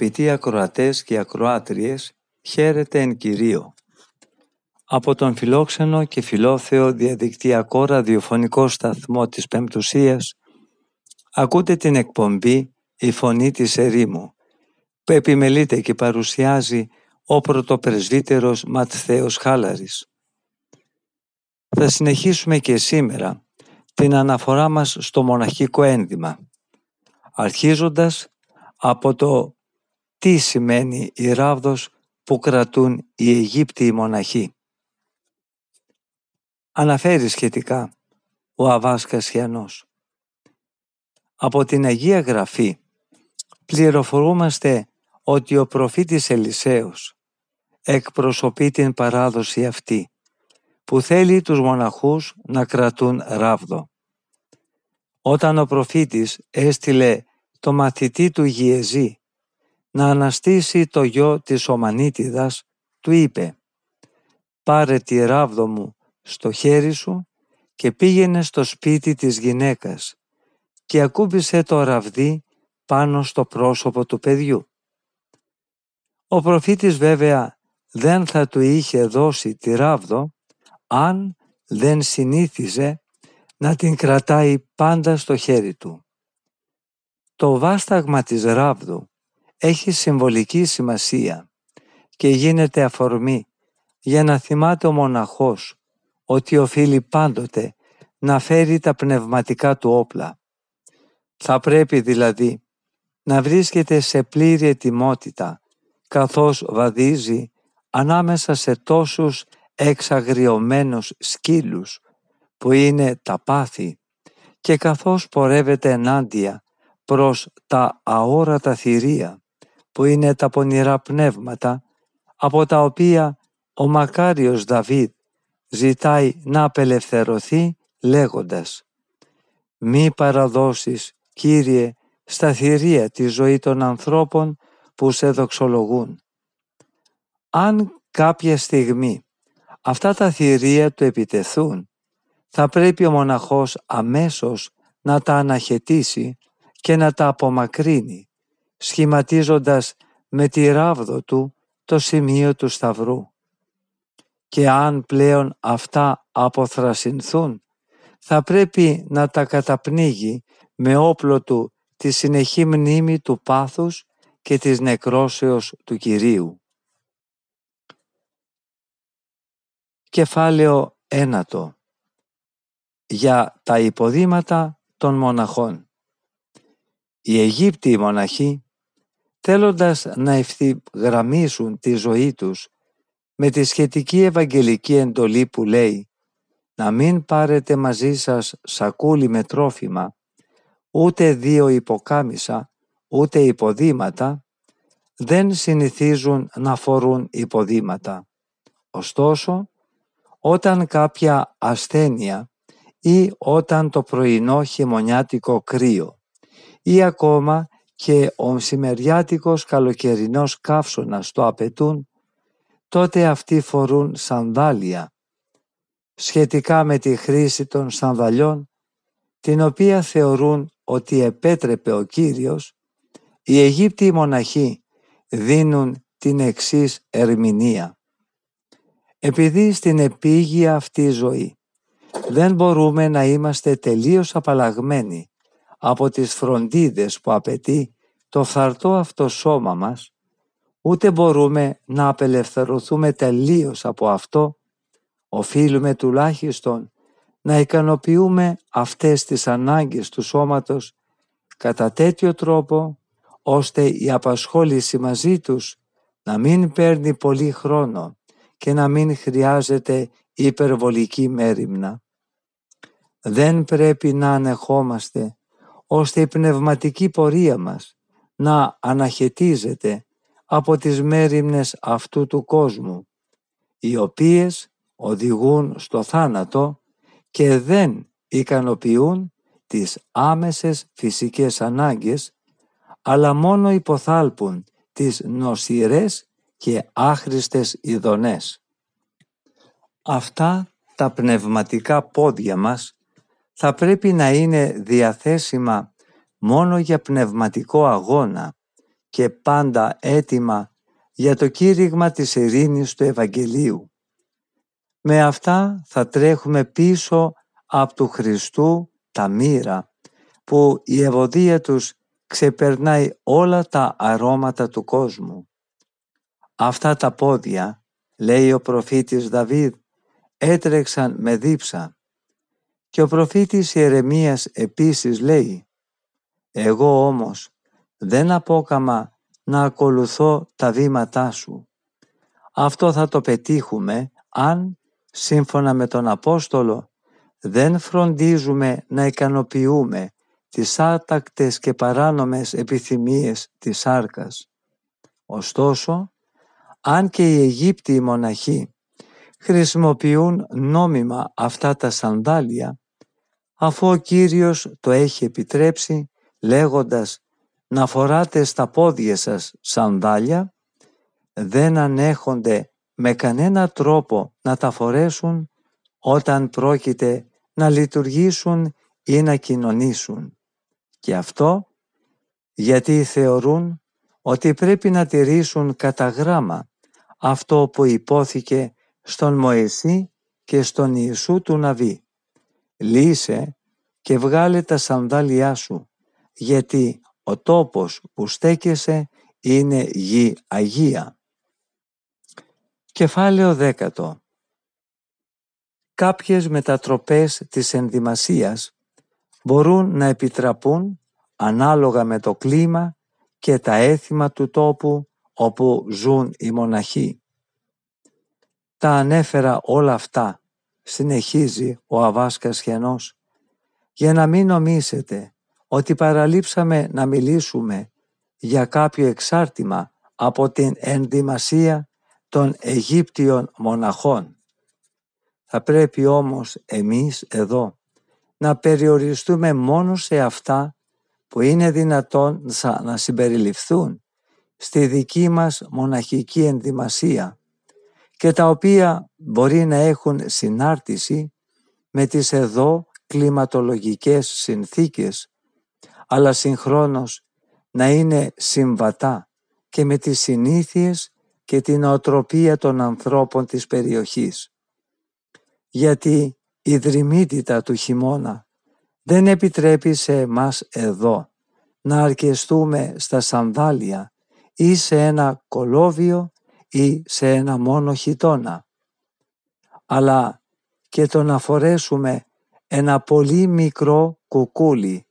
Αγαπητοί ακροατές και ακροάτριες, χαίρετε εν Κυρίω. Από τον φιλόξενο και φιλόθεο διαδικτυακό ραδιοφωνικό σταθμό της Πεμπτουσίας ακούτε την εκπομπή «Η Φωνή της Ερήμου» που επιμελείται και παρουσιάζει ο πρωτοπρεσβύτερος Ματθαίος Χάλαρης. Θα συνεχίσουμε και σήμερα την αναφορά μας στο μοναχικό ένδυμα, αρχίζοντας από το τι σημαίνει η ράβδος που κρατούν οι Αιγύπτιοι μοναχοί; Αναφέρει σχετικά ο Αβάς Κασιανός. Από την Αγία Γραφή πληροφορούμαστε ότι ο προφήτης Ελισέος εκπροσωπεί την παράδοση αυτή που θέλει τους μοναχούς να κρατούν ράβδο. Όταν ο προφήτης έστειλε το μαθητή του Γιεζή να αναστήσει το γιο της Ομανίτιδας, του είπε «Πάρε τη ράβδο μου στο χέρι σου και πήγαινε στο σπίτι της γυναίκας και ακούμπησε το ραβδί πάνω στο πρόσωπο του παιδιού. Ο προφήτης βέβαια δεν θα του είχε δώσει τη ράβδο αν δεν συνήθιζε να την κρατάει πάντα στο χέρι του. Το βάσταγμα της ράβδου έχει συμβολική σημασία και γίνεται αφορμή για να θυμάται ο μοναχός ότι οφείλει πάντοτε να φέρει τα πνευματικά του όπλα. Θα πρέπει δηλαδή να βρίσκεται σε πλήρη ετοιμότητα καθώς βαδίζει ανάμεσα σε τόσους εξαγριωμένους σκύλους που είναι τα πάθη και καθώς πορεύεται ενάντια προς τα αόρατα θηρία που είναι τα πονηρά πνεύματα από τα οποία ο μακάριος Δαβίδ ζητάει να απελευθερωθεί λέγοντας «Μη παραδώσεις, Κύριε, στα θηρία τη ζωή των ανθρώπων που σε δοξολογούν. Αν κάποια στιγμή αυτά τα θηρία του επιτεθούν, θα πρέπει ο μοναχός αμέσως να τα αναχαιτήσει και να τα απομακρύνει, σχηματίζοντας με τη ράβδο του το σημείο του σταυρού. Και αν πλέον αυτά αποθρασινθούν, θα πρέπει να τα καταπνίγει με όπλο του τη συνεχή μνήμη του πάθους και της νεκρόσεως του Κυρίου. Κεφάλαιο ένατο για τα υποδήματα των μοναχών. Οι Αιγύπτιοι μοναχοί, θέλοντας να ευθυγραμμίσουν τη ζωή τους με τη σχετική ευαγγελική εντολή που λέει να μην πάρετε μαζί σας σακούλι με τρόφιμα, ούτε δύο υποκάμισα, ούτε υποδήματα, δεν συνηθίζουν να φορούν υποδήματα. Ωστόσο, όταν κάποια ασθένεια ή όταν το πρωινό χειμωνιάτικο κρύο ή ακόμα και ο μεσημεριάτικος καλοκαιρινός καύσωνας το απαιτούν, τότε αυτοί φορούν σανδάλια. Σχετικά με τη χρήση των σανδαλιών, την οποία θεωρούν ότι επέτρεπε ο Κύριος, οι Αιγύπτιοι μοναχοί δίνουν την εξής ερμηνεία. Επειδή στην επίγεια αυτή ζωή δεν μπορούμε να είμαστε τελείως απαλλαγμένοι από τις φροντίδες που απαιτεί το φθαρτό αυτό σώμα μας, ούτε μπορούμε να απελευθερωθούμε τελείως από αυτό, οφείλουμε τουλάχιστον να ικανοποιούμε αυτές τις ανάγκες του σώματος κατά τέτοιο τρόπο ώστε η απασχόληση μαζί τους να μην παίρνει πολύ χρόνο και να μην χρειάζεται υπερβολική μέρημνα. Δεν πρέπει να ανεχόμαστε ώστε η πνευματική πορεία μας να αναχαιτίζεται από τις μέρημνες αυτού του κόσμου, οι οποίες οδηγούν στο θάνατο και δεν ικανοποιούν τις άμεσες φυσικές ανάγκες, αλλά μόνο υποθάλπουν τις νοσηρές και άχρηστες ειδονές. Αυτά τα πνευματικά πόδια μας θα πρέπει να είναι διαθέσιμα μόνο για πνευματικό αγώνα και πάντα έτοιμα για το κήρυγμα της ειρήνης του Ευαγγελίου. Με αυτά θα τρέχουμε πίσω από του Χριστού τα μοίρα που η ευωδία τους ξεπερνάει όλα τα αρώματα του κόσμου. Αυτά τα πόδια, λέει ο προφήτης Δαβίδ, έτρεξαν με δίψα. Και ο προφήτης Ιερεμίας επίσης λέει «Εγώ όμως δεν απόκαμα να ακολουθώ τα βήματά σου. Αυτό θα το πετύχουμε αν, σύμφωνα με τον Απόστολο, δεν φροντίζουμε να ικανοποιούμε τις άτακτες και παράνομες επιθυμίες της σάρκας. Ωστόσο, αν και οι Αιγύπτιοι μοναχοί χρησιμοποιούν νόμιμα αυτά τα σανδάλια, αφού ο Κύριος το έχει επιτρέψει λέγοντας να φοράτε στα πόδια σας σανδάλια, δεν ανέχονται με κανένα τρόπο να τα φορέσουν όταν πρόκειται να λειτουργήσουν ή να κοινωνήσουν. Και αυτό γιατί θεωρούν ότι πρέπει να τηρήσουν κατά γράμμα αυτό που υπόθηκε στον Μωυσή και στον Ιησού του Ναβί. Λύσε και βγάλε τα σανδάλια σου, γιατί ο τόπος που στέκεσαι είναι γη Αγία. Κεφάλαιο δέκατο Κάποιες μετατροπές της ενδυμασίας μπορούν να επιτραπούν ανάλογα με το κλίμα και τα έθιμα του τόπου όπου ζουν οι μοναχοί. Τα ανέφερα όλα αυτά, συνεχίζει ο Αβάσκας Χενός, για να μην νομίσετε ότι παραλείψαμε να μιλήσουμε για κάποιο εξάρτημα από την ενδυμασία των Αιγύπτιων μοναχών. Θα πρέπει όμως εμείς εδώ να περιοριστούμε μόνο σε αυτά που είναι δυνατόν να συμπεριληφθούν στη δική μας μοναχική ενδυμασία και τα οποία μπορεί να έχουν συνάρτηση με τις εδώ κλιματολογικές συνθήκες αλλά συγχρόνως να είναι συμβατά και με τις συνήθειες και την οτροπία των ανθρώπων της περιοχής. Γιατί η δρυμύτητα του χειμώνα δεν επιτρέπει σε εμάς εδώ να αρκεστούμε στα σανδάλια ή σε ένα κολόβιο ή σε ένα μόνο χιτόνα, αλλά και το να φορέσουμε ένα πολύ μικρό κουκούλι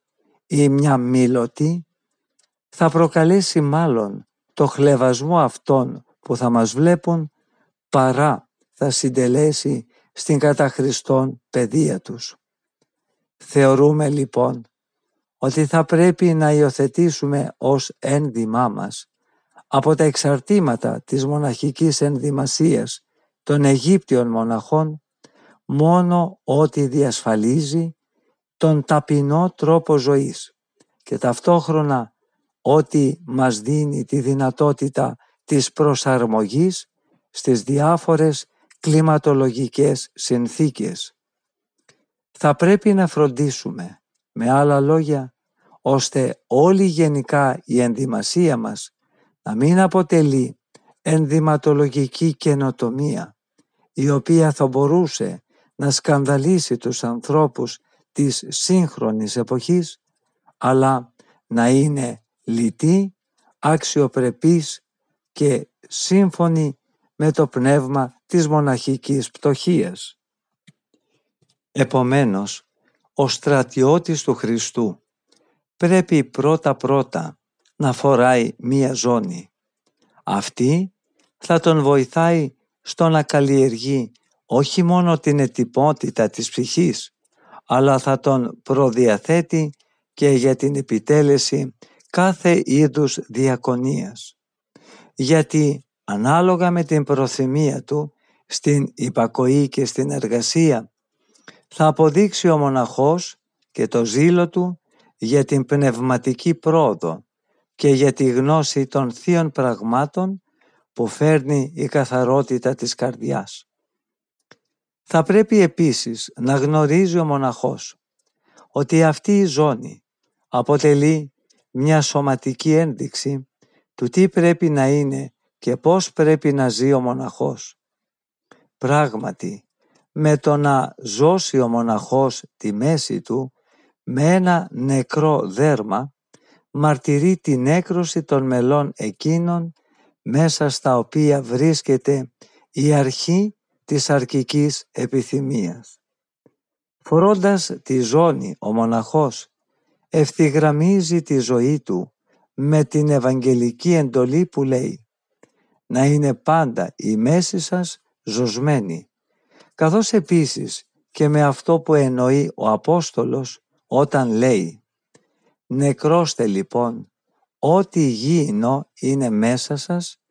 ή μια μήλωτη θα προκαλέσει μάλλον το χλεβασμό αυτών που θα μας βλέπουν παρά θα συντελέσει στην καταχριστόν παιδεία τους. Θεωρούμε λοιπόν ότι θα πρέπει να υιοθετήσουμε ως ένδυμά μας από τα εξαρτήματα της μοναχικής ενδυμασίας των Αιγύπτιων μοναχών μόνο ό,τι διασφαλίζει τον ταπεινό τρόπο ζωής και ταυτόχρονα ό,τι μας δίνει τη δυνατότητα της προσαρμογής στις διάφορες κλιματολογικές συνθήκες. Θα πρέπει να φροντίσουμε, με άλλα λόγια, ώστε όλη γενικά η ενδυμασία μας να μην αποτελεί ενδυματολογική καινοτομία, η οποία θα μπορούσε να σκανδαλίσει τους ανθρώπους της σύγχρονης εποχής, αλλά να είναι λυτή, αξιοπρεπής και σύμφωνη με το πνεύμα της μοναχικής πτωχίας. Επομένως, ο στρατιώτης του Χριστού πρέπει πρώτα-πρώτα να φοράει μία ζώνη. Αυτή θα τον βοηθάει στο να καλλιεργεί όχι μόνο την ετυπότητα της ψυχής, αλλά θα τον προδιαθέτει και για την επιτέλεση κάθε είδους διακονίας. Γιατί ανάλογα με την προθυμία του στην υπακοή και στην εργασία θα αποδείξει ο μοναχός και το ζήλο του για την πνευματική πρόοδο και για τη γνώση των θείων πραγμάτων που φέρνει η καθαρότητα της καρδιάς. Θα πρέπει επίσης να γνωρίζει ο μοναχός ότι αυτή η ζώνη αποτελεί μια σωματική ένδειξη του τι πρέπει να είναι και πώς πρέπει να ζει ο μοναχός. Πράγματι, με το να ζώσει ο μοναχός τη μέση του με ένα νεκρό δέρμα, μαρτυρεί την έκρωση των μελών εκείνων μέσα στα οποία βρίσκεται η αρχή της αρκικής επιθυμίας. Φορώντας τη ζώνη ο μοναχός ευθυγραμμίζει τη ζωή του με την Ευαγγελική εντολή που λέει «Να είναι πάντα η μέση σας ζωσμένη», καθώς επίσης και με αυτό που εννοεί ο Απόστολος όταν λέει «Νεκρώστε λοιπόν ό,τι γήινο είναι μέσα σας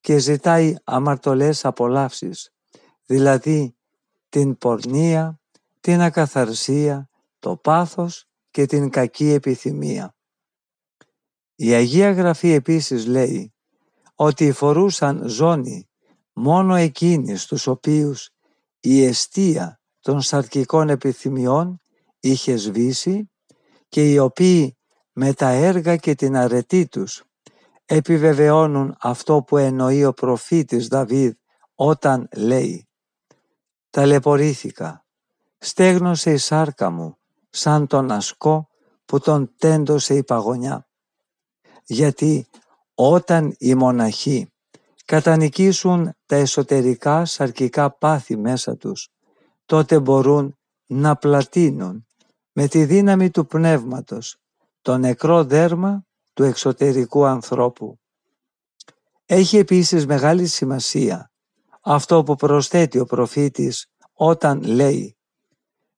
και ζητάει αμαρτωλές απολαύσεις, δηλαδή την πορνεία, την ακαθαρσία, το πάθος και την κακή επιθυμία. Η Αγία Γραφή επίσης λέει ότι φορούσαν ζώνη μόνο εκείνοι στους οποίους η αιστεία των σαρκικών επιθυμιών είχε σβήσει και οι οποίοι με τα έργα και την αρετή τους επιβεβαιώνουν αυτό που εννοεί ο προφήτης Δαβίδ όταν λέει «Ταλαιπωρήθηκα, στέγνωσε η σάρκα μου σαν τον ασκό που τον τέντωσε η παγωνιά. Γιατί όταν οι μοναχοί κατανικήσουν τα εσωτερικά σαρκικά πάθη μέσα τους, τότε μπορούν να πλατείνουν με τη δύναμη του πνεύματος το νεκρό δέρμα του εξωτερικού ανθρώπου. Έχει επίσης μεγάλη σημασία αυτό που προσθέτει ο προφήτης όταν λέει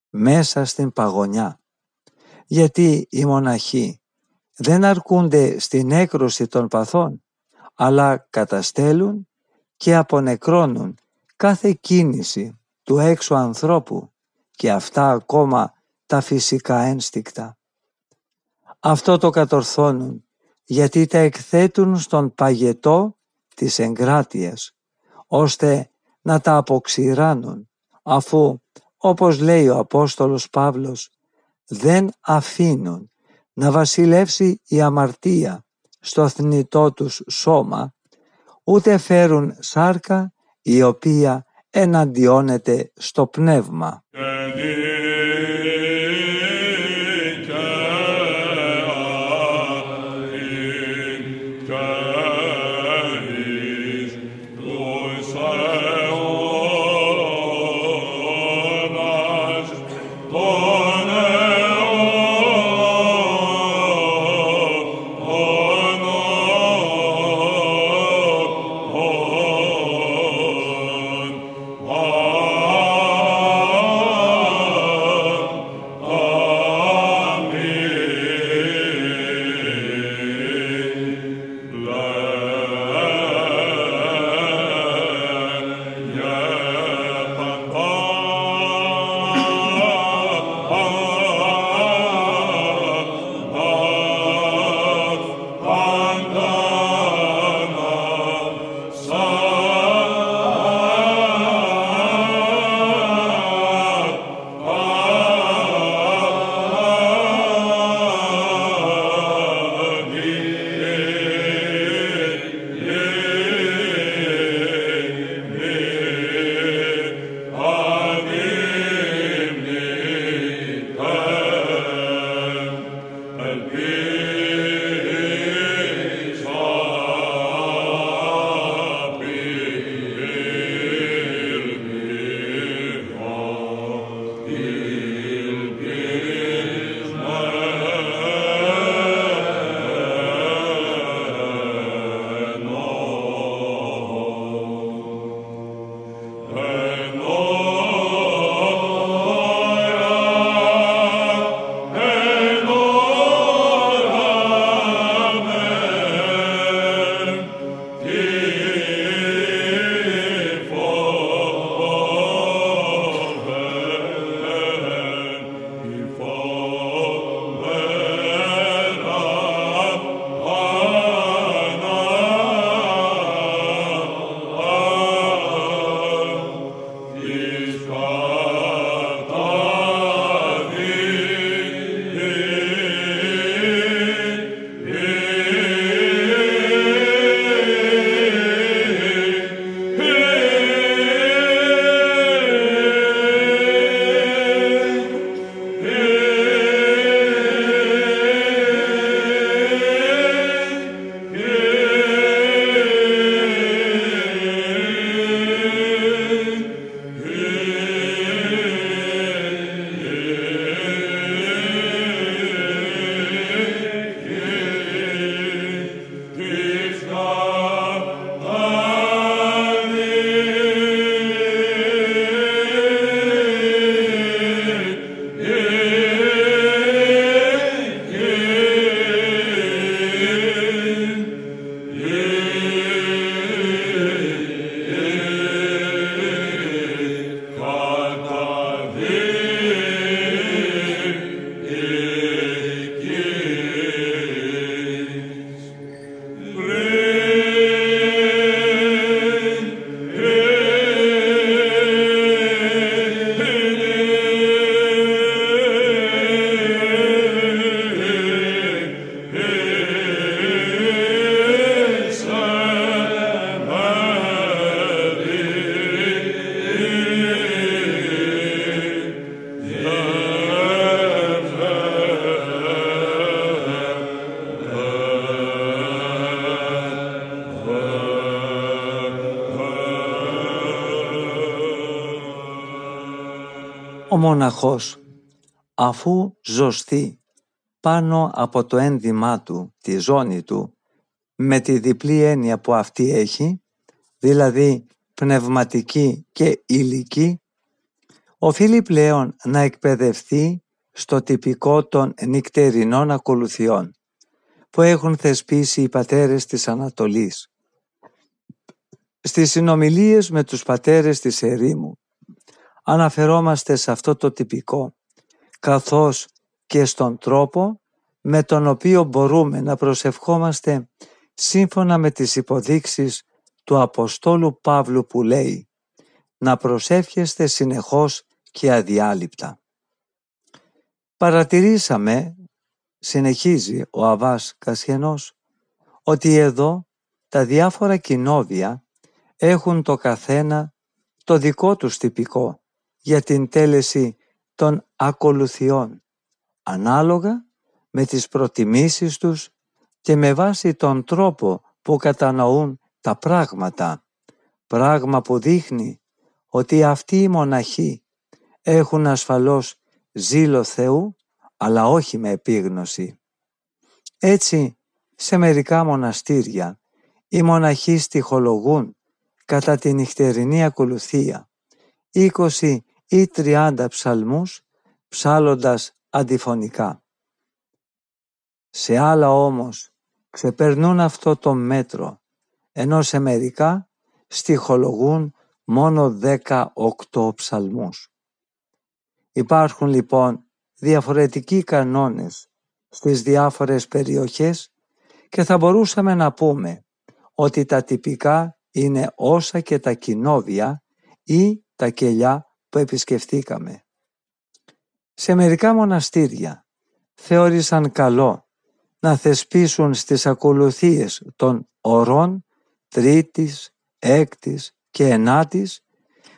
μέσα στην παγωνιά. Γιατί οι μοναχοί δεν αρκούνται στην έκρωση των παθών, αλλά καταστέλουν και απονεκρώνουν κάθε κίνηση του έξω ανθρώπου και αυτά ακόμα τα φυσικά ένστικτα. Αυτό το κατορθώνουν γιατί τα εκθέτουν στον παγετό της εγκράτειας, ώστε να τα αποξηράνουν, αφού όπως λέει ο Απόστολος Παύλος, δεν αφήνουν να βασιλεύσει η αμαρτία στο θνητό τους σώμα, ούτε φέρουν σάρκα η οποία εναντιώνεται στο πνεύμα. Μοναχός αφού ζωστεί πάνω από το ένδυμά του, τη ζώνη του, με τη διπλή έννοια που αυτή έχει, δηλαδή πνευματική και υλική, οφείλει πλέον να εκπαιδευτεί στο τυπικό των νυκτερινών ακολουθιών που έχουν θεσπίσει οι πατέρες της Ανατολής. Στις συνομιλίες με τους πατέρες της ερήμου αναφερόμαστε σε αυτό το τυπικό καθώς και στον τρόπο με τον οποίο μπορούμε να προσευχόμαστε σύμφωνα με τις υποδείξεις του Αποστόλου Παύλου που λέει να προσεύχεστε συνεχώς και αδιάλειπτα. Παρατηρήσαμε, συνεχίζει ο Αβάς Κασιανός, ότι εδώ τα διάφορα κοινόβια έχουν το καθένα το δικό τους τυπικό για την τέλεση των ακολουθιών, ανάλογα με τις προτιμήσεις τους και με βάση τον τρόπο που κατανοούν τα πράγματα, πράγμα που δείχνει ότι αυτοί οι μοναχοί έχουν ασφαλώς ζήλο Θεού, αλλά όχι με επίγνωση. Έτσι, σε μερικά μοναστήρια, οι μοναχοί στοιχολογούν κατά την νυχτερινή ακολουθία 20 ή 30 ψαλμούς ψάλλοντας αντιφωνικά. Σε άλλα όμως ξεπερνούν αυτό το μέτρο, ενώ σε μερικά στοιχολογούν μόνο 18 ψαλμούς. Υπάρχουν λοιπόν διαφορετικοί κανόνες στις διάφορες περιοχές και θα μπορούσαμε να πούμε ότι τα τυπικά είναι όσα και τα κοινόβια ή τα κελιά που επισκεφτήκαμε. Σε μερικά μοναστήρια θεώρησαν καλό να θεσπίσουν στις ακολουθίες των ορών τρίτης, έκτης και ενάτης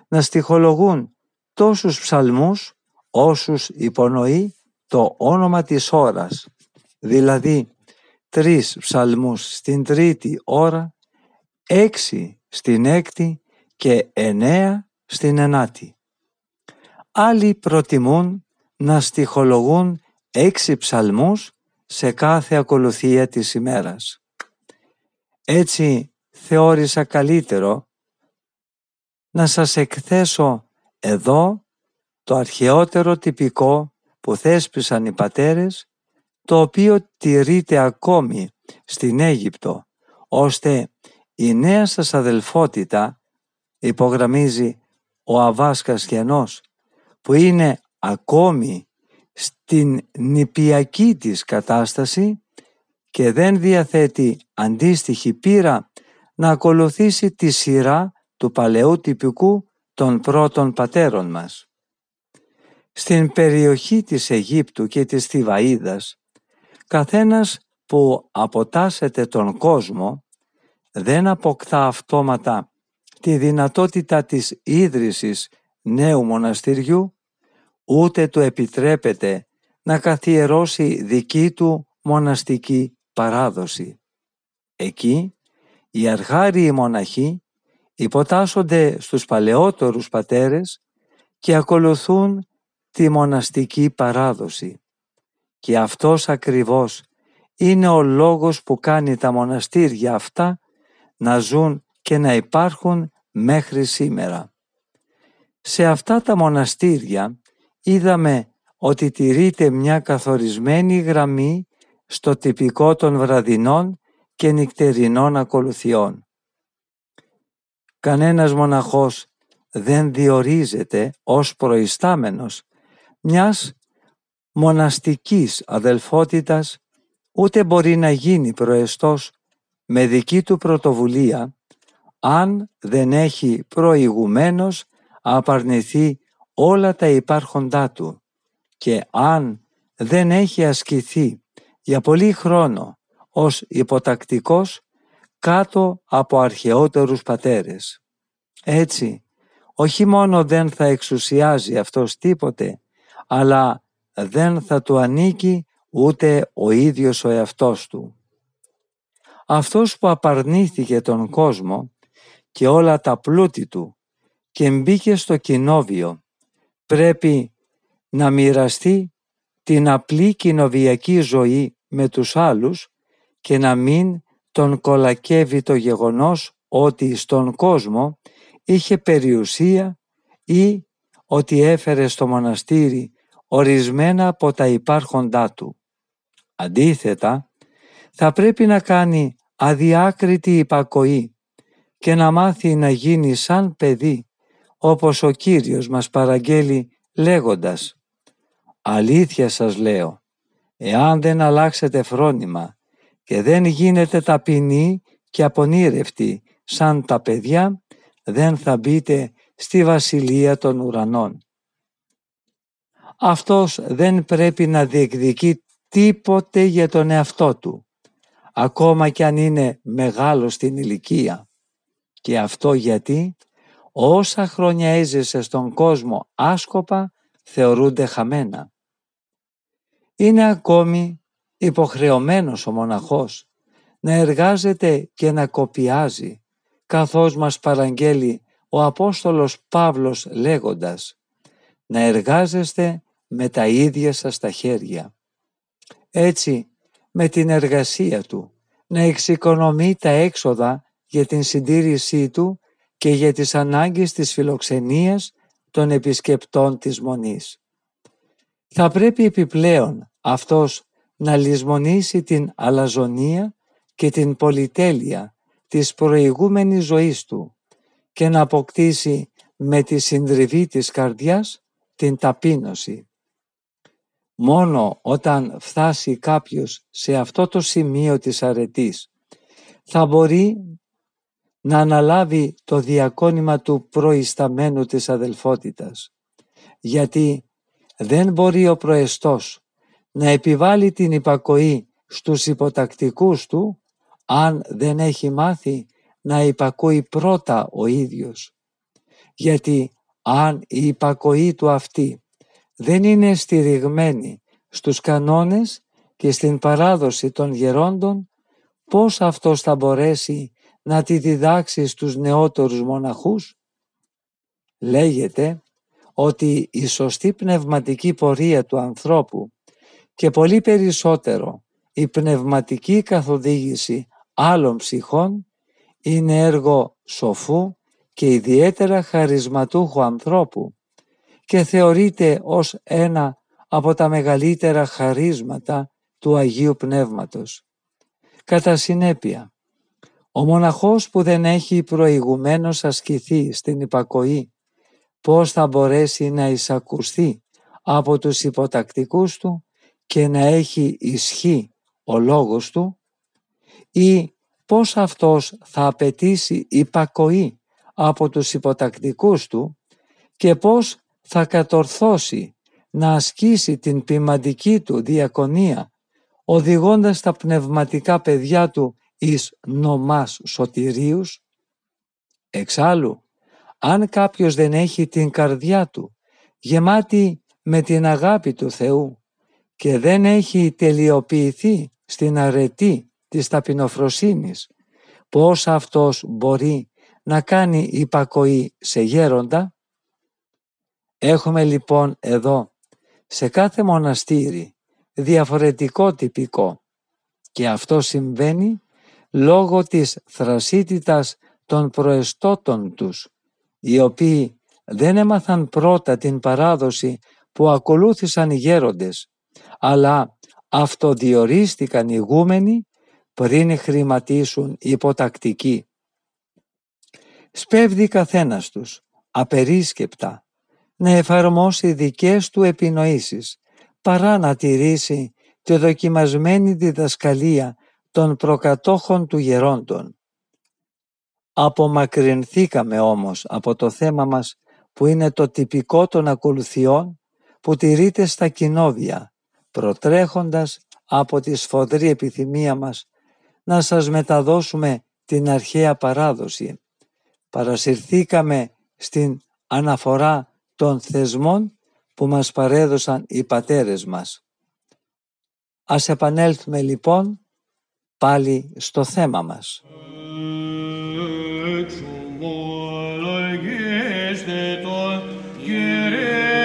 να στοιχολογούν τόσους ψαλμούς όσους υπονοεί το όνομα της ώρας, δηλαδή τρεις ψαλμούς στην τρίτη ώρα, έξι στην έκτη και εννέα στην ενάτη. Άλλοι προτιμούν να στοιχολογούν έξι ψαλμούς σε κάθε ακολουθία της ημέρας. Έτσι θεώρησα καλύτερο να σας εκθέσω εδώ το αρχαιότερο τυπικό που θέσπισαν οι πατέρες, το οποίο τηρείται ακόμη στην Αίγυπτο, ώστε η νέα σας αδελφότητα, υπογραμμίζει ο Αβάς Κασιανός, που είναι ακόμη στην νηπιακή της κατάσταση και δεν διαθέτει αντίστοιχη πείρα να ακολουθήσει τη σειρά του παλαιού τυπικού των πρώτων πατέρων μας. Στην περιοχή της Αιγύπτου και της Θηβαΐδας, καθένας που αποτάσσεται τον κόσμο δεν αποκτά αυτόματα τη δυνατότητα της ίδρυσης νέου μοναστηριού, ούτε του επιτρέπεται να καθιερώσει δική του μοναστική παράδοση. Εκεί οι αρχάριοι μοναχοί υποτάσσονται στους παλαιότερους πατέρες και ακολουθούν τη μοναστική παράδοση. Και αυτός ακριβώς είναι ο λόγος που κάνει τα μοναστήρια αυτά να ζουν και να υπάρχουν μέχρι σήμερα. Σε αυτά τα μοναστήρια είδαμε ότι τηρείται μια καθορισμένη γραμμή στο τυπικό των βραδινών και νυχτερινών ακολουθιών. Κανένας μοναχός δεν διορίζεται ως προϊστάμενος μιας μοναστικής αδελφότητας ούτε μπορεί να γίνει προεστός με δική του πρωτοβουλία αν δεν έχει προηγουμένως απαρνηθεί όλα τα υπάρχοντά του και αν δεν έχει ασκηθεί για πολύ χρόνο ως υποτακτικός κάτω από αρχαιότερους πατέρες. Έτσι, όχι μόνο δεν θα εξουσιάζει αυτός τίποτε, αλλά δεν θα του ανήκει ούτε ο ίδιος ο εαυτός του. Αυτός που απαρνήθηκε τον κόσμο και όλα τα πλούτη του και μπήκε στο κοινόβιο πρέπει να μοιραστεί την απλή κοινοβιακή ζωή με τους άλλους και να μην τον κολακεύει το γεγονός ότι στον κόσμο είχε περιουσία ή ότι έφερε στο μοναστήρι ορισμένα από τα υπάρχοντά του. Αντίθετα, θα πρέπει να κάνει αδιάκριτη υπακοή και να μάθει να γίνει σαν παιδί, όπως ο Κύριος μας παραγγέλει λέγοντας «Αλήθεια σας λέω, εάν δεν αλλάξετε φρόνημα και δεν γίνετε ταπεινοί και απονήρευτοι σαν τα παιδιά, δεν θα μπείτε στη βασιλεία των ουρανών. Αυτός δεν πρέπει να διεκδικεί τίποτε για τον εαυτό του, ακόμα κι αν είναι μεγάλος στην ηλικία. Και αυτό γιατί; Όσα χρόνια έζησε στον κόσμο άσκοπα θεωρούνται χαμένα. Είναι ακόμη υποχρεωμένος ο μοναχός να εργάζεται και να κοπιάζει, καθώς μας παραγγέλει ο Απόστολος Παύλος λέγοντας «Να εργάζεστε με τα ίδια σας τα χέρια». Έτσι, με την εργασία του, να εξοικονομεί τα έξοδα για την συντήρησή του και για τις ανάγκες της φιλοξενίας των επισκεπτών της Μονής. Θα πρέπει επιπλέον αυτός να λησμονήσει την αλαζονία και την πολυτέλεια της προηγούμενης ζωής του και να αποκτήσει με τη συντριβή της καρδιάς την ταπείνωση. Μόνο όταν φτάσει κάποιος σε αυτό το σημείο της αρετής θα μπορεί να αναλάβει το διακόνημα του προϊσταμένου της αδελφότητας. Γιατί δεν μπορεί ο προεστός να επιβάλλει την υπακοή στους υποτακτικούς του αν δεν έχει μάθει να υπακούει πρώτα ο ίδιος. Γιατί αν η υπακοή του αυτή δεν είναι στηριγμένη στους κανόνες και στην παράδοση των γερόντων, πώς αυτός θα μπορέσει να τη διδάξει στους νεότερους μοναχούς; Λέγεται ότι η σωστή πνευματική πορεία του ανθρώπου και πολύ περισσότερο η πνευματική καθοδήγηση άλλων ψυχών είναι έργο σοφού και ιδιαίτερα χαρισματούχου ανθρώπου και θεωρείται ως ένα από τα μεγαλύτερα χαρίσματα του Αγίου Πνεύματος. Κατά συνέπεια, ο μοναχός που δεν έχει προηγουμένως ασκηθεί στην υπακοή, πώς θα μπορέσει να εισακουστεί από τους υποτακτικούς του και να έχει ισχύ ο λόγος του ή πώς αυτός θα απαιτήσει υπακοή από τους υποτακτικούς του και πώς θα κατορθώσει να ασκήσει την ποιμαντική του διακονία οδηγώντας τα πνευματικά παιδιά του εις νομάς σωτηρίους; Εξάλλου, αν κάποιος δεν έχει την καρδιά του γεμάτη με την αγάπη του Θεού και δεν έχει τελειοποιηθεί στην αρετή της ταπεινοφροσύνης, πώς αυτός μπορεί να κάνει υπακοή σε γέροντα; Έχουμε λοιπόν εδώ σε κάθε μοναστήρι διαφορετικό τυπικό και αυτό συμβαίνει λόγω της θρασίτητας των προεστώτων τους, οι οποίοι δεν έμαθαν πρώτα την παράδοση που ακολούθησαν οι γέροντες, αλλά αυτοδιορίστηκαν ηγούμενοι πριν χρηματίσουν υποτακτικοί. Σπέβδει καθένας τους, απερίσκεπτα, να εφαρμόσει δικές του επινοήσεις, παρά να τηρήσει τη δοκιμασμένη διδασκαλία των προκατόχων του γερόντων. Απομακρυνθήκαμε όμως από το θέμα μας που είναι το τυπικό των ακολουθιών που τηρείται στα κοινόβια, προτρέχοντας από τη σφοδρή επιθυμία μας να σας μεταδώσουμε την αρχαία παράδοση. Παρασυρθήκαμε στην αναφορά των θεσμών που μας παρέδωσαν οι πατέρες μας. Ας επανέλθουμε λοιπόν πάλι στο θέμα μας. Kyrie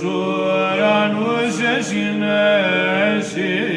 του ουρανού σε συνέστη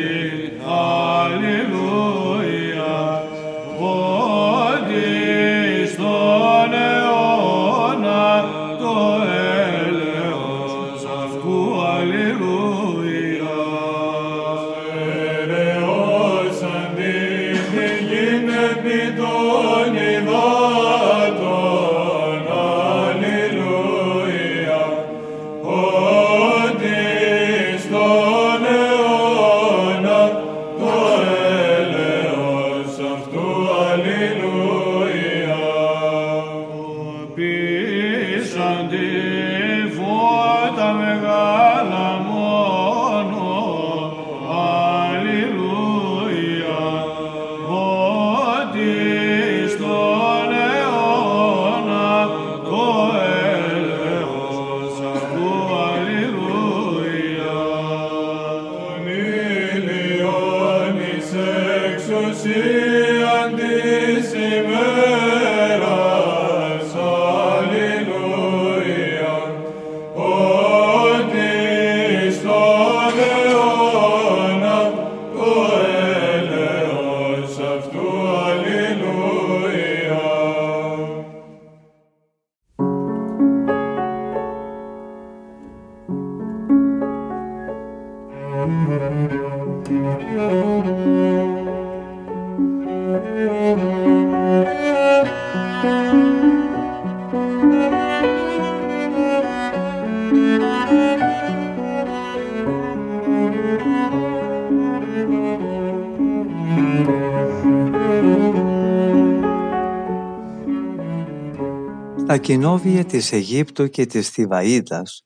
Στα κοινόβια της Αιγύπτου και της Θηβαΐδας,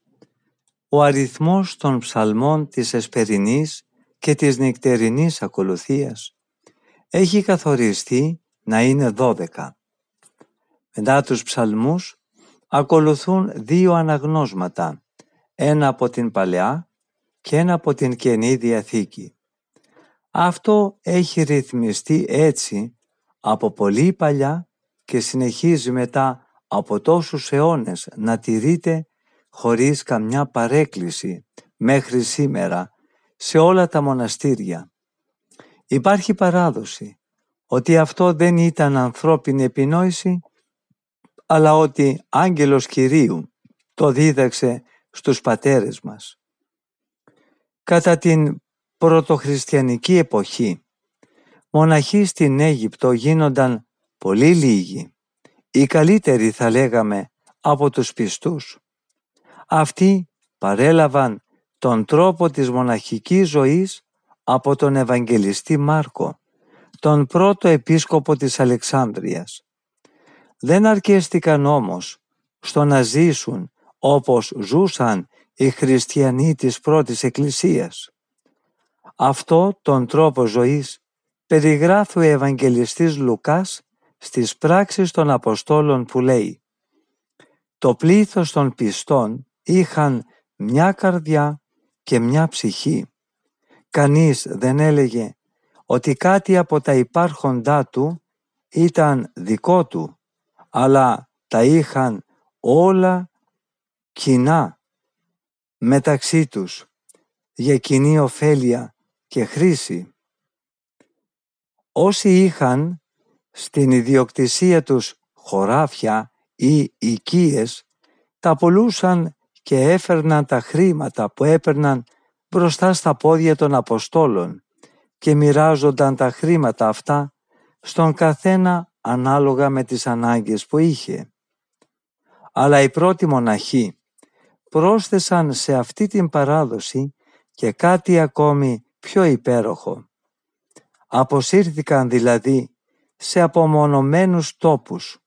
ο αριθμός των ψαλμών της εσπερινής και της νυχτερινής ακολουθίας έχει καθοριστεί να είναι δώδεκα. Μετά τους ψαλμούς ακολουθούν δύο αναγνώσματα, ένα από την Παλαιά και ένα από την Καινή Διαθήκη. Αυτό έχει ρυθμιστεί έτσι από πολύ παλιά και συνεχίζει μετά από τόσους αιώνες να τηρείται χωρίς καμιά παρέκκληση μέχρι σήμερα σε όλα τα μοναστήρια. Υπάρχει παράδοση ότι αυτό δεν ήταν ανθρώπινη επινόηση αλλά ότι άγγελος Κυρίου το δίδαξε στους πατέρες μας. Κατά την πρωτοχριστιανική εποχή, μοναχοί στην Αίγυπτο γίνονταν πολύ λίγοι, οι καλύτεροι θα λέγαμε από τους πιστούς. Αυτοί παρέλαβαν τον τρόπο της μοναχικής ζωής από τον Ευαγγελιστή Μάρκο, τον πρώτο επίσκοπο της Αλεξάνδρειας. Δεν αρκέστηκαν όμως στο να ζήσουν όπως ζούσαν οι χριστιανοί της πρώτης εκκλησίας. Αυτό τον τρόπο ζωής περιγράφει ο Ευαγγελιστής Λουκάς στις πράξεις των Αποστόλων που λέει «Το πλήθος των πιστών είχαν μια καρδιά και μια ψυχή. Κανείς δεν έλεγε ότι κάτι από τα υπάρχοντά του ήταν δικό του, αλλά τα είχαν όλα κοινά μεταξύ τους για κοινή ωφέλεια και χρήση. Όσοι είχαν στην ιδιοκτησία τους χωράφια ή οικίες, τα πολλούσαν και έφερναν τα χρήματα που έπαιρναν μπροστά στα πόδια των Αποστόλων και μοιράζονταν τα χρήματα αυτά στον καθένα ανάλογα με τις ανάγκες που είχε. Αλλά οι πρώτοι μοναχοί πρόσθεσαν σε αυτή την παράδοση και κάτι ακόμη πιο υπέροχο. Αποσύρθηκαν δηλαδή σε απομονωμένους τόπους,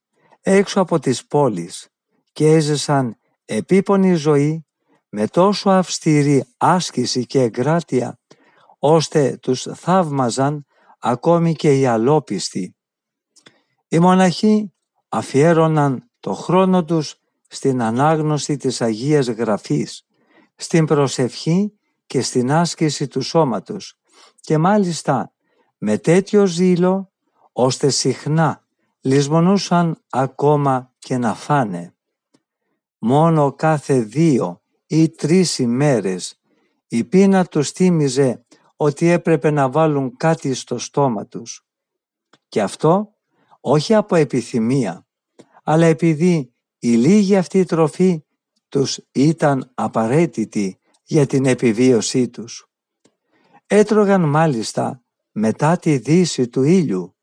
έξω από τις πόλεις και έζησαν επίπονη ζωή με τόσο αυστηρή άσκηση και εγκράτεια, ώστε τους θαύμαζαν ακόμη και οι αλόπιστοι. Οι μοναχοί αφιέρωναν το χρόνο τους στην ανάγνωση της Αγίας Γραφής, στην προσευχή και στην άσκηση του σώματος και μάλιστα με τέτοιο ζήλο ώστε συχνά λησμονούσαν ακόμα και να φάνε. Μόνο κάθε δύο ή τρεις ημέρες η πείνα τους θύμιζε ότι έπρεπε να βάλουν κάτι στο στόμα τους. Και αυτό όχι από επιθυμία, αλλά επειδή η λίγη αυτή τροφή τους ήταν απαραίτητη για την επιβίωσή τους. Έτρωγαν μάλιστα μετά τη δύση του ήλιου,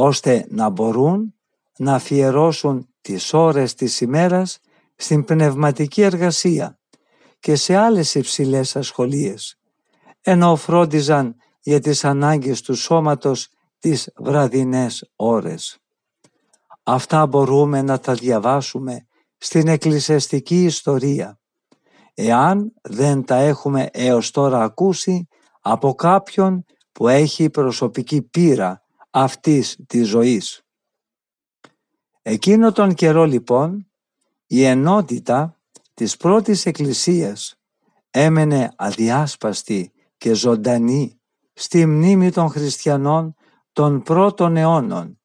ώστε να μπορούν να αφιερώσουν τις ώρες της ημέρας στην πνευματική εργασία και σε άλλες υψηλές ασχολίες, ενώ φρόντιζαν για τις ανάγκες του σώματος τις βραδινές ώρες. Αυτά μπορούμε να τα διαβάσουμε στην εκκλησιαστική ιστορία, εάν δεν τα έχουμε έως τώρα ακούσει από κάποιον που έχει προσωπική πείρα αυτής της ζωής. Εκείνο τον καιρό λοιπόν η ενότητα της πρώτης εκκλησίας έμενε αδιάσπαστη και ζωντανή στη μνήμη των χριστιανών των πρώτων αιώνων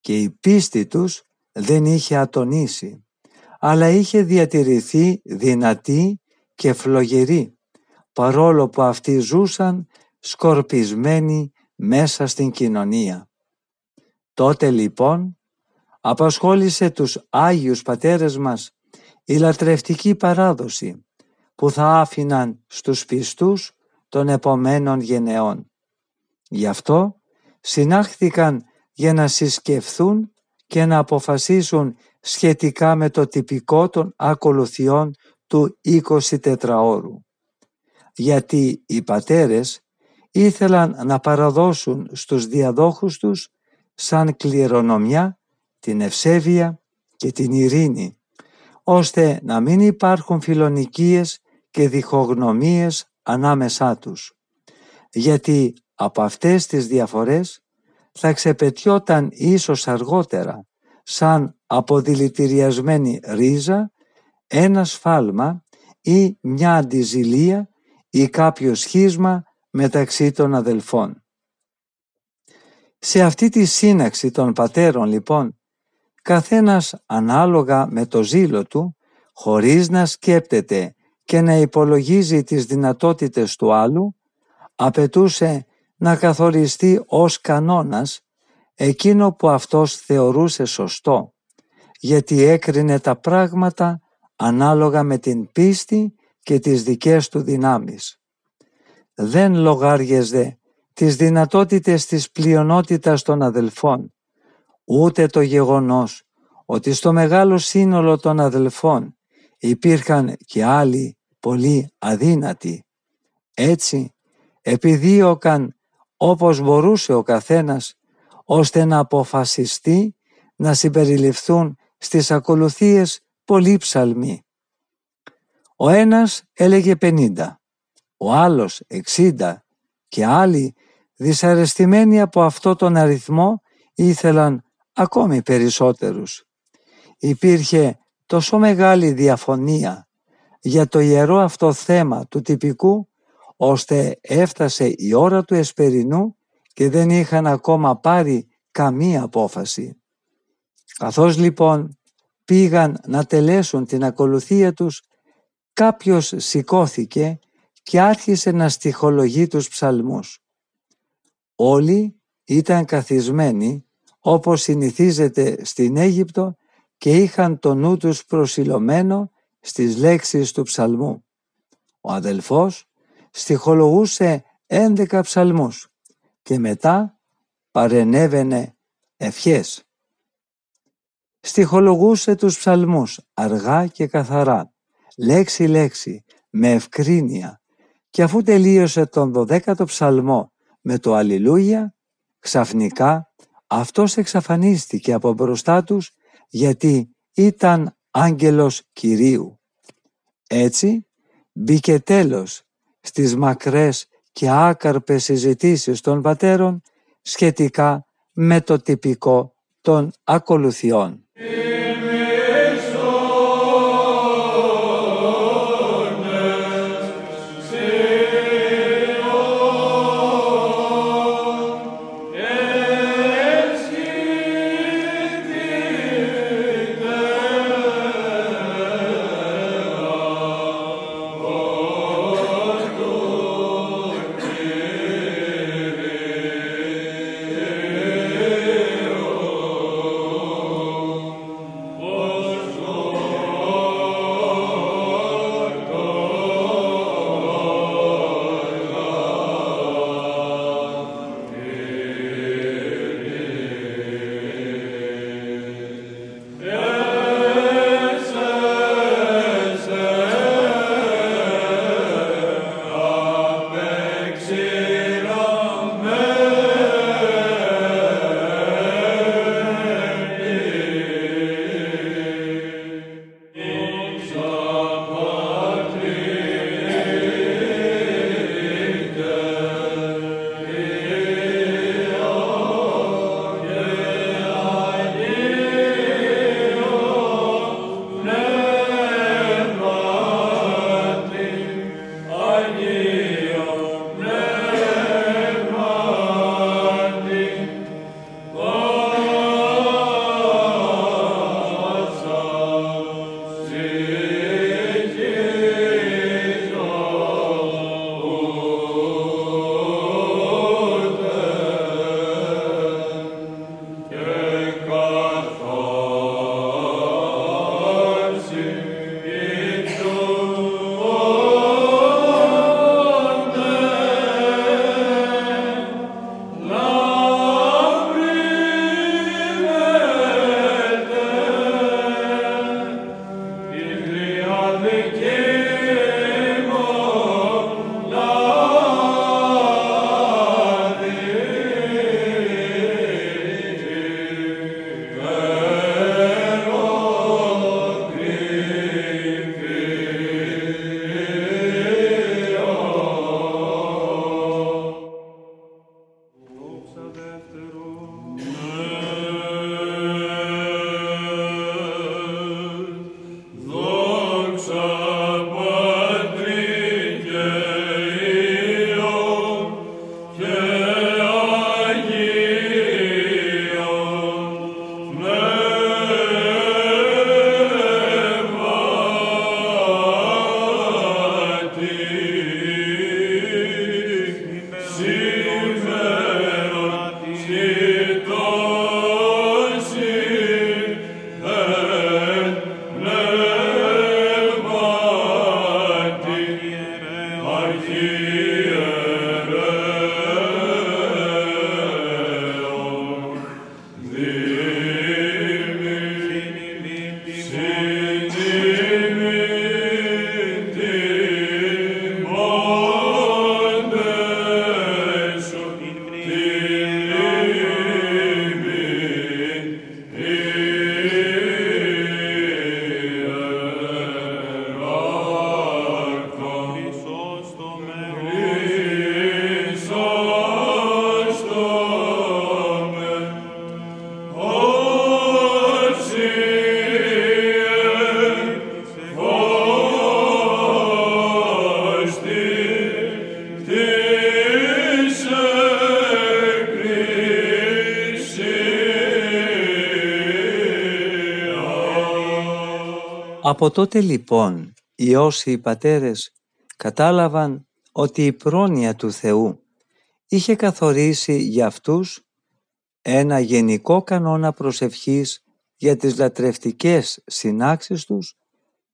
και η πίστη τους δεν είχε ατονίσει αλλά είχε διατηρηθεί δυνατή και φλογερή παρόλο που αυτοί ζούσαν σκορπισμένοι μέσα στην κοινωνία. Τότε λοιπόν απασχόλησε τους Άγιους Πατέρες μας η λατρευτική παράδοση που θα άφηναν στους πιστούς των επομένων γενεών. Γι' αυτό συνάχθηκαν για να συσκεφθούν και να αποφασίσουν σχετικά με το τυπικό των ακολουθιών του 24 ώρου. Γιατί οι πατέρες ήθελαν να παραδώσουν στους διαδόχους τους σαν κληρονομιά την ευσέβεια και την ειρήνη, ώστε να μην υπάρχουν φιλονικίες και διχογνωμίες ανάμεσά τους. Γιατί από αυτές τις διαφορές θα ξεπετιόταν ίσως αργότερα σαν αποδηλητηριασμένη ρίζα ένα σφάλμα ή μια αντιζηλία ή κάποιο σχίσμα μεταξύ των αδελφών. Σε αυτή τη σύναξη των πατέρων λοιπόν καθένας ανάλογα με το ζήλο του χωρίς να σκέπτεται και να υπολογίζει τις δυνατότητες του άλλου απαιτούσε να καθοριστεί ως κανόνας εκείνο που αυτός θεωρούσε σωστό, γιατί έκρινε τα πράγματα ανάλογα με την πίστη και τις δικές του δυνάμεις. Δεν λογάριαζε τις δυνατότητες της πλειονότητας των αδελφών, ούτε το γεγονός ότι στο μεγάλο σύνολο των αδελφών υπήρχαν και άλλοι πολύ αδύνατοι. Έτσι, επιδίωκαν όπως μπορούσε ο καθένας ώστε να αποφασιστεί να συμπεριληφθούν στις ακολουθίες πολλοί ψαλμοί. Ο ένας έλεγε 50, ο άλλος 60 και άλλοι δυσαρεστημένοι από αυτό τον αριθμό ήθελαν ακόμη περισσότερους. Υπήρχε τόσο μεγάλη διαφωνία για το ιερό αυτό θέμα του τυπικού ώστε έφτασε η ώρα του εσπερινού και δεν είχαν ακόμα πάρει καμία απόφαση. Καθώς λοιπόν πήγαν να τελέσουν την ακολουθία τους, κάποιος σηκώθηκε και άρχισε να στοιχολογεί τους ψαλμούς. Όλοι ήταν καθισμένοι όπως συνηθίζεται στην Αίγυπτο και είχαν το νου τους προσιλωμένο στις λέξεις του ψαλμού. Ο αδελφός στοιχολογούσε έντεκα ψαλμούς και μετά παρενέβαινε ευχές. Στοιχολογούσε τους ψαλμούς αργά και καθαρά, λέξη-λέξη, με ευκρίνεια και αφού τελείωσε τον δωδέκατο ψαλμό με το Αλληλούια, ξαφνικά αυτός εξαφανίστηκε από μπροστά τους γιατί ήταν άγγελος Κυρίου. Έτσι μπήκε τέλος στις μακρές και άκαρπες συζητήσεις των πατέρων σχετικά με το τυπικό των ακολουθιών. Από τότε λοιπόν οι όσοι οι πατέρες κατάλαβαν ότι η πρόνοια του Θεού είχε καθορίσει για αυτούς ένα γενικό κανόνα προσευχής για τις λατρευτικές συνάξεις τους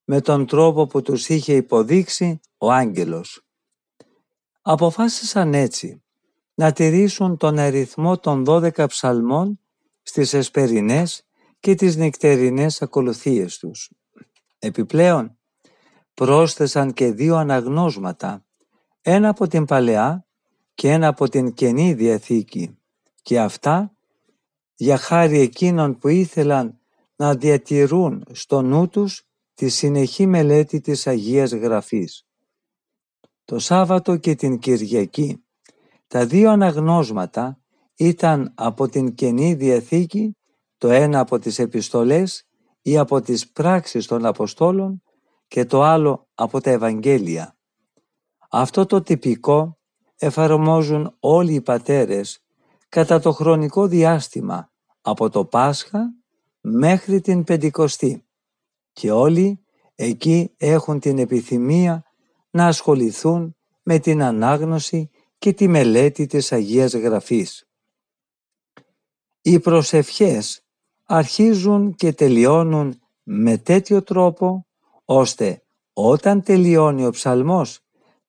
με τον τρόπο που τους είχε υποδείξει ο άγγελος. Αποφάσισαν έτσι να τηρήσουν τον αριθμό των 12 ψαλμών στις εσπερινές και τις νυχτερινές ακολουθίες τους. Επιπλέον, πρόσθεσαν και δύο αναγνώσματα, ένα από την Παλαιά και ένα από την Καινή Διαθήκη και αυτά για χάρη εκείνων που ήθελαν να διατηρούν στο νου τους τη συνεχή μελέτη της Αγίας Γραφής. Το Σάββατο και την Κυριακή τα δύο αναγνώσματα ήταν από την Καινή Διαθήκη, το ένα από τις επιστολές ή από τις πράξεις των Αποστόλων και το άλλο από τα Ευαγγέλια. Αυτό το τυπικό εφαρμόζουν όλοι οι πατέρες κατά το χρονικό διάστημα από το Πάσχα μέχρι την Πεντηκοστή και όλοι εκεί έχουν την επιθυμία να ασχοληθούν με την ανάγνωση και τη μελέτη της Αγίας Γραφής. Οι προσευχές αρχίζουν και τελειώνουν με τέτοιο τρόπο ώστε όταν τελειώνει ο ψαλμός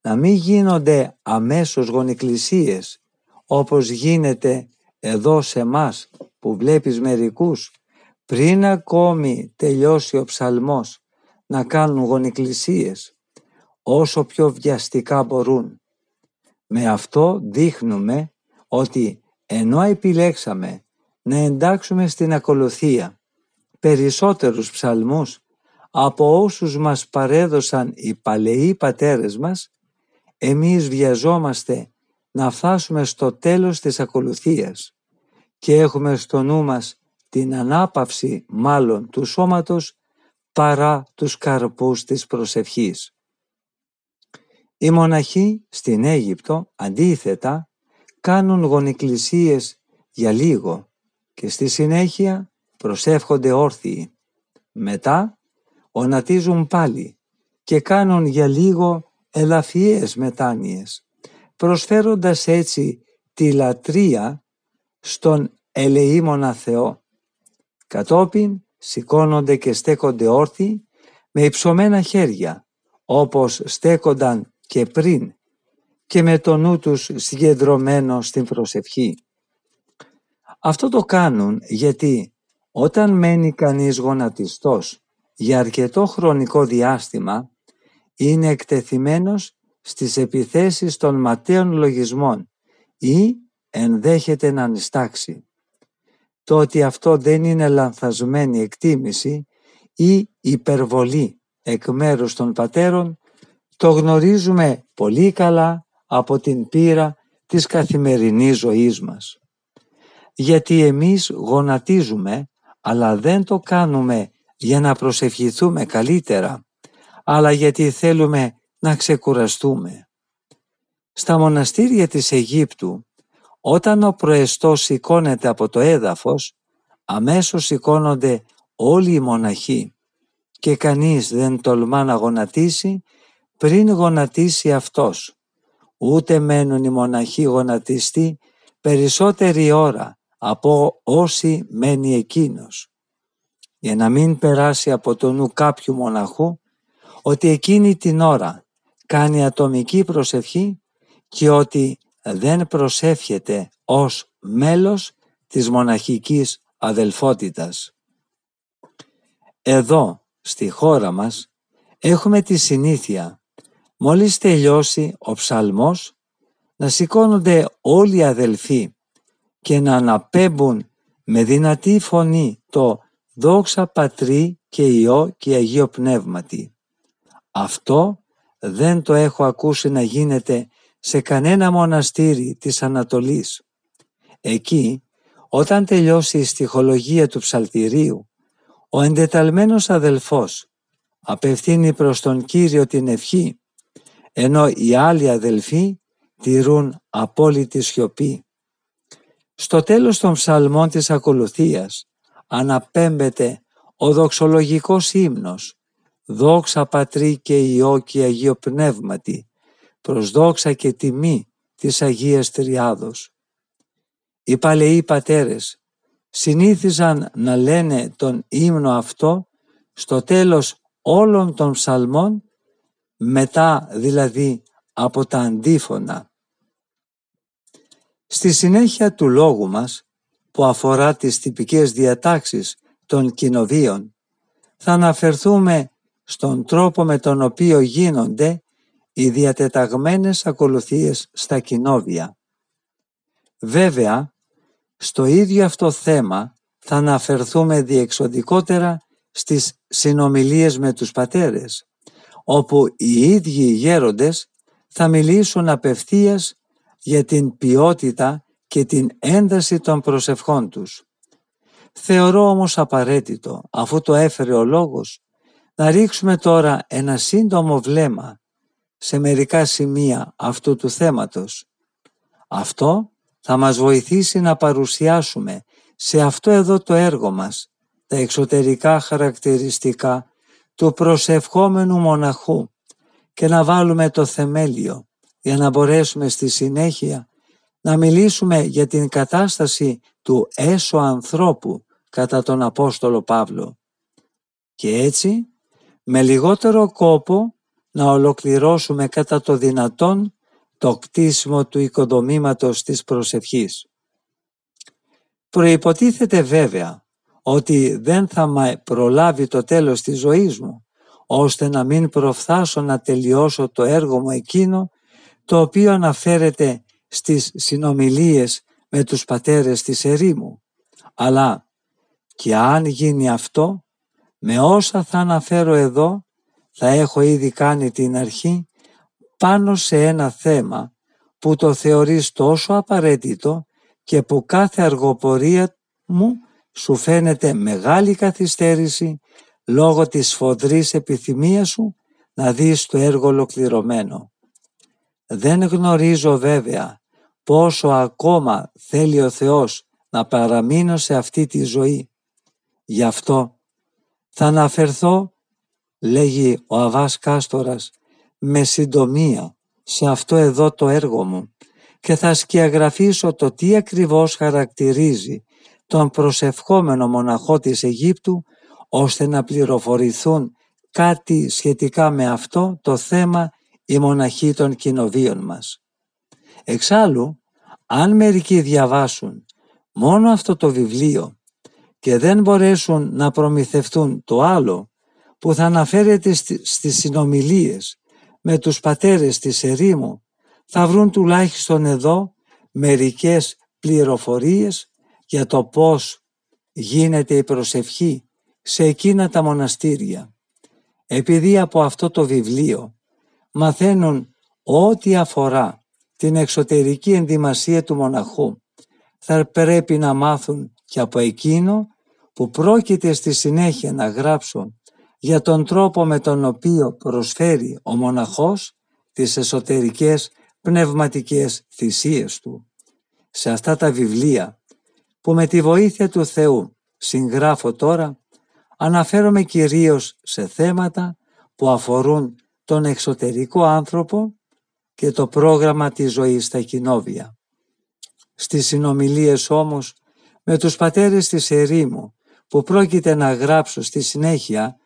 να μην γίνονται αμέσως γονικλησίες όπως γίνεται εδώ σε μας που βλέπεις μερικούς πριν ακόμη τελειώσει ο ψαλμός να κάνουν γονικλησίες όσο πιο βιαστικά μπορούν. Με αυτό δείχνουμε ότι ενώ επιλέξαμε να εντάξουμε στην ακολουθία περισσότερους ψαλμούς από όσους μας παρέδωσαν οι παλαιοί πατέρες μας, εμείς βιαζόμαστε να φτάσουμε στο τέλος της ακολουθίας και έχουμε στο νου μας την ανάπαυση μάλλον του σώματος παρά τους καρπούς της προσευχής. Οι μοναχοί στην Αίγυπτο αντίθετα κάνουν γονικλησίες για λίγο και στη συνέχεια προσεύχονται όρθιοι. Μετά ονατίζουν πάλι και κάνουν για λίγο ελαφιές μετάνοιες, προσφέροντας έτσι τη λατρεία στον ελεήμονα Θεό. Κατόπιν σηκώνονται και στέκονται όρθιοι με υψωμένα χέρια, όπως στέκονταν και πριν και με το νου τους συγκεντρωμένο στην προσευχή. Αυτό το κάνουν γιατί όταν μένει κανείς γονατιστός για αρκετό χρονικό διάστημα είναι εκτεθειμένος στις επιθέσεις των ματέων λογισμών ή ενδέχεται να ανιστάξει. Το ότι αυτό δεν είναι λανθασμένη εκτίμηση ή υπερβολή εκ μέρους των πατέρων το γνωρίζουμε πολύ καλά από την πείρα της καθημερινής ζωής μας. Γιατί εμείς γονατίζουμε αλλά δεν το κάνουμε για να προσευχηθούμε καλύτερα αλλά γιατί θέλουμε να ξεκουραστούμε. Στα μοναστήρια της Αιγύπτου, όταν ο προεστός σηκώνεται από το έδαφος, αμέσως σηκώνονται όλοι οι μοναχοί και κανείς δεν τολμά να γονατίσει πριν γονατίσει αυτός. Ούτε μένουν οι μοναχοί γονατιστοί περισσότερη ώρα από όσοι μένει εκείνος. Για να μην περάσει από το νου κάποιου μοναχού ότι εκείνη την ώρα κάνει ατομική προσευχή και ότι δεν προσεύχεται ως μέλος της μοναχικής αδελφότητας. Εδώ, στη χώρα μας, έχουμε τη συνήθεια, μόλις τελειώσει ο ψαλμός, να σηκώνονται όλοι οι αδελφοί και να αναπέμπουν με δυνατή φωνή το «Δόξα Πατρί και Υιό και Αγίο Πνεύματι». Αυτό δεν το έχω ακούσει να γίνεται σε κανένα μοναστήρι της Ανατολής. Εκεί, όταν τελειώσει η στοιχολογία του ψαλτηρίου, ο εντεταλμένος αδελφός απευθύνει προς τον Κύριο την ευχή, ενώ οι άλλοι αδελφοί τηρούν απόλυτη σιωπή. Στο τέλος των ψαλμών της ακολουθίας αναπέμπεται ο δοξολογικός ύμνος δόξα Πατρί και Υιό και Αγίο Πνεύματι, προς δόξα και τιμή της Αγίας Τριάδος. Οι παλαιοί πατέρες συνήθιζαν να λένε τον ύμνο αυτό στο τέλος όλων των ψαλμών, μετά δηλαδή από τα αντίφωνα. Στη συνέχεια του λόγου μας, που αφορά τις τυπικές διατάξεις των κοινοβίων, θα αναφερθούμε στον τρόπο με τον οποίο γίνονται οι διατεταγμένες ακολουθίες στα κοινόβια. Βέβαια, στο ίδιο αυτό θέμα θα αναφερθούμε διεξοδικότερα στις συνομιλίες με τους πατέρες, όπου οι ίδιοι οι γέροντες θα μιλήσουν απευθείας για την ποιότητα και την ένταση των προσευχών τους. Θεωρώ όμως απαραίτητο, αφού το έφερε ο λόγος, να ρίξουμε τώρα ένα σύντομο βλέμμα σε μερικά σημεία αυτού του θέματος. Αυτό θα μας βοηθήσει να παρουσιάσουμε σε αυτό εδώ το έργο μας τα εξωτερικά χαρακτηριστικά του προσευχόμενου μοναχού και να βάλουμε το θεμέλιο για να μπορέσουμε στη συνέχεια να μιλήσουμε για την κατάσταση του έσω ανθρώπου κατά τον Απόστολο Παύλο. Και έτσι, με λιγότερο κόπο, να ολοκληρώσουμε κατά το δυνατόν το κτίσιμο του οικοδομήματος της προσευχής. Προϋποτίθεται βέβαια ότι δεν θα με προλάβει το τέλος της ζωής μου, ώστε να μην προφθάσω να τελειώσω το έργο μου εκείνο, το οποίο αναφέρεται στις συνομιλίες με τους πατέρες της ερήμου. Αλλά και αν γίνει αυτό, με όσα θα αναφέρω εδώ, θα έχω ήδη κάνει την αρχή πάνω σε ένα θέμα που το θεωρείς τόσο απαραίτητο και που κάθε αργοπορία μου σου φαίνεται μεγάλη καθυστέρηση λόγω της σφοδρής επιθυμίας σου να δεις το έργο ολοκληρωμένο. Δεν γνωρίζω βέβαια πόσο ακόμα θέλει ο Θεός να παραμείνω σε αυτή τη ζωή. Γι' αυτό θα αναφερθώ, λέγει ο Αβάς Κάστορας, με συντομία σε αυτό εδώ το έργο μου και θα σκιαγραφίσω το τι ακριβώς χαρακτηρίζει τον προσευχόμενο μοναχό της Αιγύπτου ώστε να πληροφορηθούν κάτι σχετικά με αυτό το θέμα οι μοναχοί των κοινοβίων μας. Εξάλλου, αν μερικοί διαβάσουν μόνο αυτό το βιβλίο και δεν μπορέσουν να προμηθευτούν το άλλο που θα αναφέρεται στις συνομιλίες με τους πατέρες της ερήμου, θα βρουν τουλάχιστον εδώ μερικές πληροφορίες για το πώς γίνεται η προσευχή σε εκείνα τα μοναστήρια. Επειδή από αυτό το βιβλίο μαθαίνουν ό,τι αφορά την εξωτερική ενδυμασία του μοναχού, θα πρέπει να μάθουν και από εκείνο που πρόκειται στη συνέχεια να γράψω για τον τρόπο με τον οποίο προσφέρει ο μοναχός τις εσωτερικές πνευματικές θυσίες του. Σε αυτά τα βιβλία που με τη βοήθεια του Θεού συγγράφω τώρα αναφέρομαι κυρίως σε θέματα που αφορούν τον εξωτερικό άνθρωπο και το πρόγραμμα της ζωής στα κοινόβια. Στις συνομιλίες όμως με τους πατέρες της ερήμου που πρόκειται να γράψω στη συνέχεια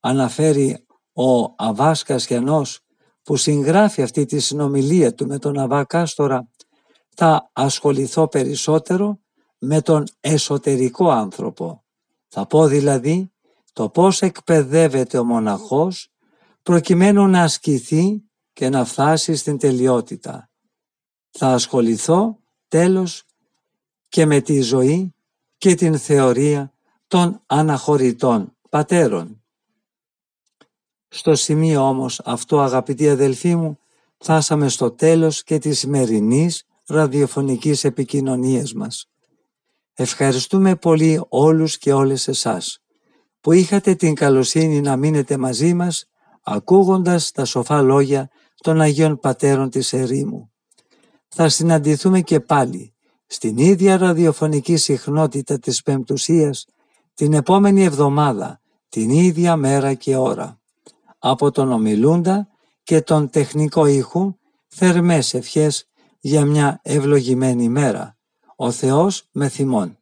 αναφέρει ο Αβάς Κασιανός που συγγράφει αυτή τη συνομιλία του με τον Αβά Κάστορα θα ασχοληθώ περισσότερο με τον εσωτερικό άνθρωπο. Θα πω δηλαδή το πώς εκπαιδεύεται ο μοναχός προκειμένου να ασκηθεί και να φτάσει στην τελειότητα. Θα ασχοληθώ τέλος και με τη ζωή και την θεωρία των αναχωρητών πατέρων. Στο σημείο όμως αυτό αγαπητοί αδελφοί μου φτάσαμε στο τέλος και της σημερινής ραδιοφωνικής επικοινωνίας μας. Ευχαριστούμε πολύ όλους και όλες εσάς που είχατε την καλοσύνη να μείνετε μαζί μας ακούγοντας τα σοφά λόγια των Αγίων Πατέρων της Ερήμου. Θα συναντηθούμε και πάλι στην ίδια ραδιοφωνική συχνότητα της Πεμπτουσίας την επόμενη εβδομάδα, την ίδια μέρα και ώρα. από τον ομιλούντα και τον τεχνικό ήχου θερμές ευχές για μια ευλογημένη μέρα. Ο Θεός με θυμών.